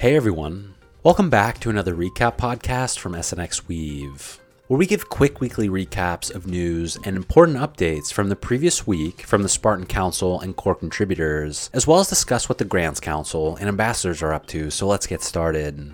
Hey everyone, welcome back to another recap podcast from SNX Weave, where we give quick weekly recaps of news and important updates from the previous week from the Spartan Council and core contributors, as well as discuss what the Grants Council and ambassadors are up to. So let's get started.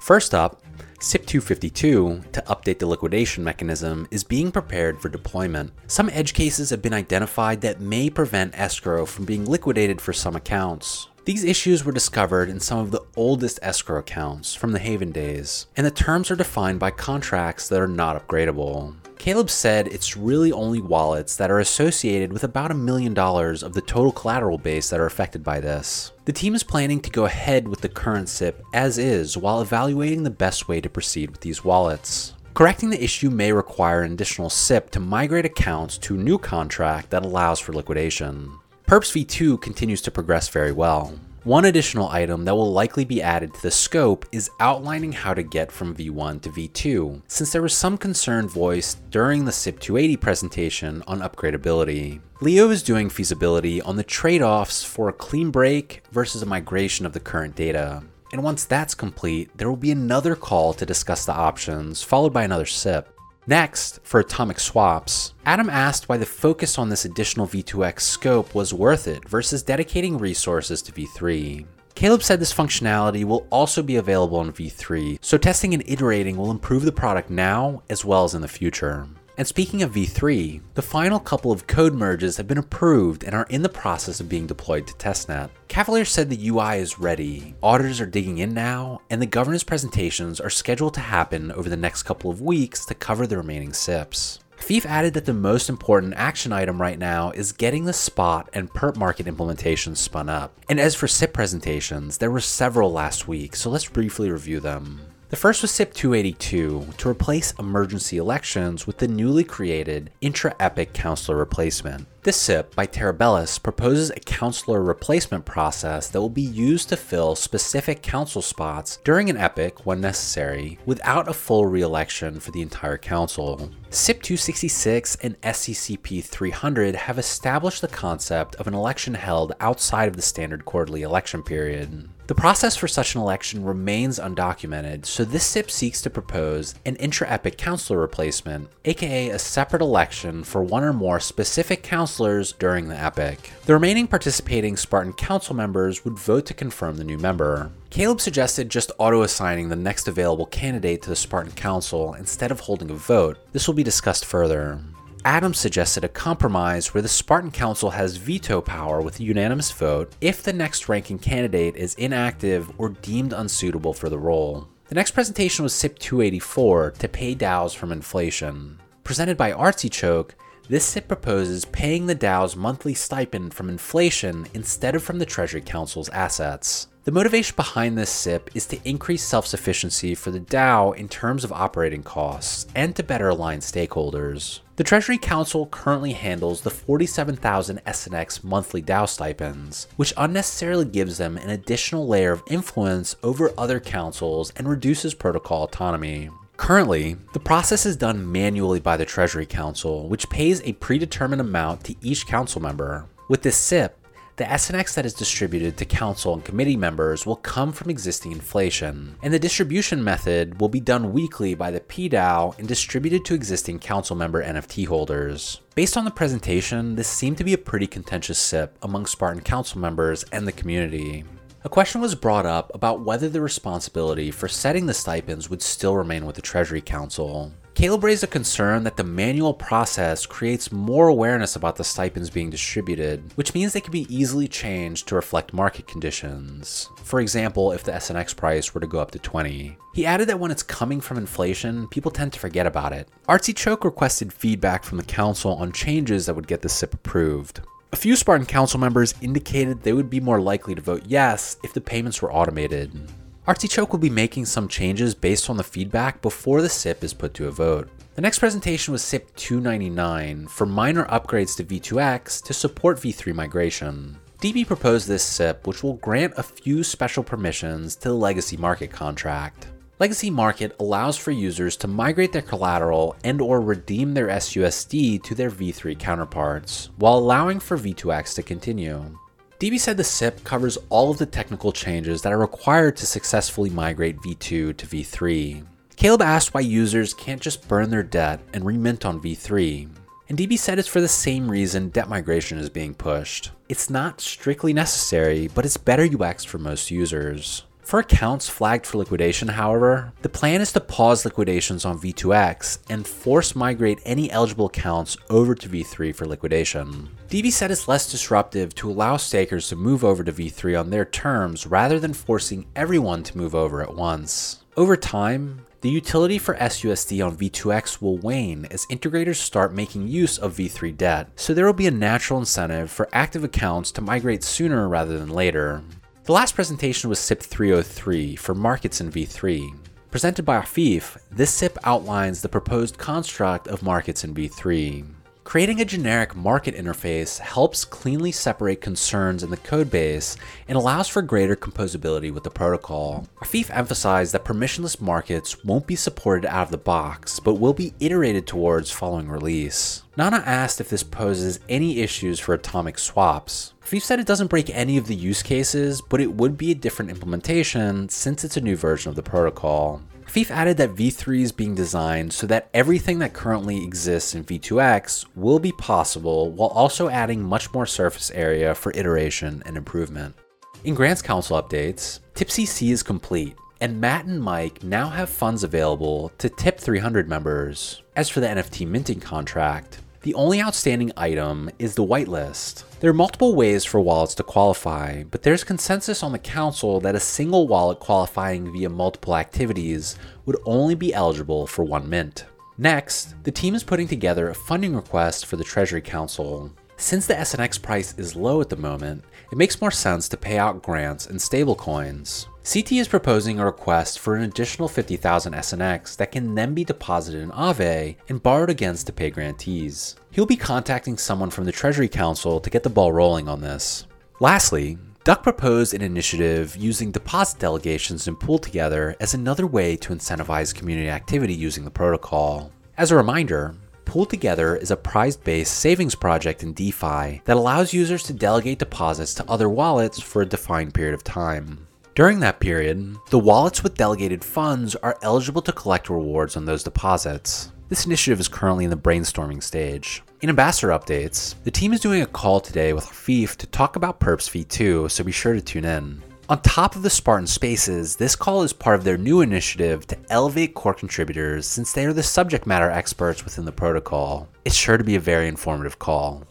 First up, SIP 252, to update the liquidation mechanism, is being prepared for deployment. Some edge cases have been identified that may prevent escrow from being liquidated for some accounts. These issues were discovered in some of the oldest escrow accounts from the Havven days, and the terms are defined by contracts that are not upgradable. Caleb said it's really only wallets that are associated with about a million dollars of the total collateral base that are affected by this. The team is planning to go ahead with the current SIP as is while evaluating the best way to proceed with these wallets. Correcting the issue may require an additional SIP to migrate accounts to a new contract that allows for liquidation. Perps v2 continues to progress very well. One additional item that will likely be added to the scope is outlining how to get from V1 to V2, since there was some concern voiced during the SIP 280 presentation on upgradability. Leo is doing feasibility on the trade-offs for a clean break versus a migration of the current data. And once that's complete, there will be another call to discuss the options, followed by another SIP. Next, for atomic swaps, Adam asked why the focus on this additional V2X scope was worth it versus dedicating resources to V3. Caleb said this functionality will also be available in V3, so testing and iterating will improve the product now as well as in the future. And speaking of V3, the final couple of code merges have been approved and are in the process of being deployed to testnet. Cavalier said the UI is ready, auditors are digging in now, and the governance presentations are scheduled to happen over the next couple of weeks to cover the remaining SIPs. Fief added that the most important action item right now is getting the spot and perp market implementations spun up. And as for SIP presentations, there were several last week, so let's briefly review them. The first was SIP 282 to replace emergency elections with the newly created intra epoch counselor replacement. This SIP by Terabellus proposes a counselor replacement process that will be used to fill specific council spots during an epoch when necessary without a full re election for the entire council. SIP 266 and SCCP 300 have established the concept of an election held outside of the standard quarterly election period. The process for such an election remains undocumented, so this SIP seeks to propose an intra-epoch counselor replacement, aka a separate election for one or more specific counselors during the epoch. The remaining participating Spartan council members would vote to confirm the new member. Caleb suggested just auto-assigning the next available candidate to the Spartan Council instead of holding a vote. This will be discussed further. Adam suggested a compromise where the Spartan Council has veto power with a unanimous vote if the next ranking candidate is inactive or deemed unsuitable for the role. The next presentation was SIP 284 to pay DAOs from inflation. Presented by Artichoke, this SIP proposes paying the DAO's monthly stipend from inflation instead of from the Treasury Council's assets. The motivation behind this SIP is to increase self sufficiency for the DAO in terms of operating costs and to better align stakeholders. The Treasury Council currently handles the 47,000 SNX monthly DAO stipends, which unnecessarily gives them an additional layer of influence over other councils and reduces protocol autonomy. Currently, the process is done manually by the Treasury Council, which pays a predetermined amount to each council member. With this SIP, the SNX that is distributed to council and committee members will come from existing inflation, and the distribution method will be done weekly by the PDAO and distributed to existing council member NFT holders. Based on the presentation, this seemed to be a pretty contentious SIP among Spartan council members and the community. A question was brought up about whether the responsibility for setting the stipends would still remain with the Treasury Council. Caleb raised a concern that the manual process creates more awareness about the stipends being distributed, which means they can be easily changed to reflect market conditions. For example, if the SNX price were to go up to 20. He added that when it's coming from inflation, people tend to forget about it. Artichoke requested feedback from the council on changes that would get the SIP approved. A few Spartan council members indicated they would be more likely to vote yes if the payments were automated. Artichoke will be making some changes based on the feedback before the SIP is put to a vote. The next presentation was SIP 299 for minor upgrades to V2X to support V3 migration. DB proposed this SIP, which will grant a few special permissions to the legacy market contract. Legacy Market allows for users to migrate their collateral and or redeem their SUSD to their V3 counterparts, while allowing for V2X to continue. DB said the SIP covers all of the technical changes that are required to successfully migrate V2 to V3. Caleb asked why users can't just burn their debt and remint on V3. And DB said it's for the same reason debt migration is being pushed. It's not strictly necessary, but it's better UX for most users. For accounts flagged for liquidation, however, the plan is to pause liquidations on V2X and force migrate any eligible accounts over to V3 for liquidation. DB said it's less disruptive to allow stakers to move over to V3 on their terms rather than forcing everyone to move over at once. Over time, the utility for SUSD on V2X will wane as integrators start making use of V3 debt, so there will be a natural incentive for active accounts to migrate sooner rather than later. The last presentation was SIP 303 for markets in V3. Presented by Afif, this SIP outlines the proposed construct of markets in V3. Creating a generic market interface helps cleanly separate concerns in the codebase and allows for greater composability with the protocol. Afif emphasized that permissionless markets won't be supported out of the box, but will be iterated towards following release. Nana asked if this poses any issues for atomic swaps. Afif said it doesn't break any of the use cases, but it would be a different implementation since it's a new version of the protocol. Afif added that V3 is being designed so that everything that currently exists in V2X will be possible while also adding much more surface area for iteration and improvement. In Grants Council updates, TipCC is complete, and Matt and Mike now have funds available to tip 300 members. As for the NFT minting contract, the only outstanding item is the whitelist. There are multiple ways for wallets to qualify, but there's consensus on the council that a single wallet qualifying via multiple activities would only be eligible for one mint. Next, the team is putting together a funding request for the Treasury Council. Since the SNX price is low at the moment, it makes more sense to pay out grants and stablecoins. CT is proposing a request for an additional 50,000 SNX that can then be deposited in Aave and borrowed against to pay grantees. He'll be contacting someone from the Treasury Council to get the ball rolling on this. Lastly, Duck proposed an initiative using deposit delegations and PoolTogether as another way to incentivize community activity using the protocol. As a reminder, PoolTogether is a prize based savings project in DeFi that allows users to delegate deposits to other wallets for a defined period of time. During that period, the wallets with delegated funds are eligible to collect rewards on those deposits. This initiative is currently in the brainstorming stage. In Ambassador updates, the team is doing a call today with Afif to talk about Perps v2, so be sure to tune in. On top of the Spartan Spaces, this call is part of their new initiative to elevate core contributors since they are the subject matter experts within the protocol. It's sure to be a very informative call.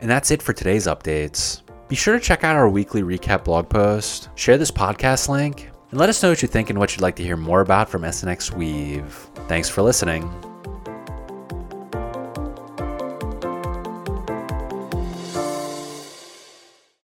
And that's it for today's updates. Be sure to check out our weekly recap blog post, share this podcast link, and let us know what you think and what you'd like to hear more about from SNX Weave. Thanks for listening.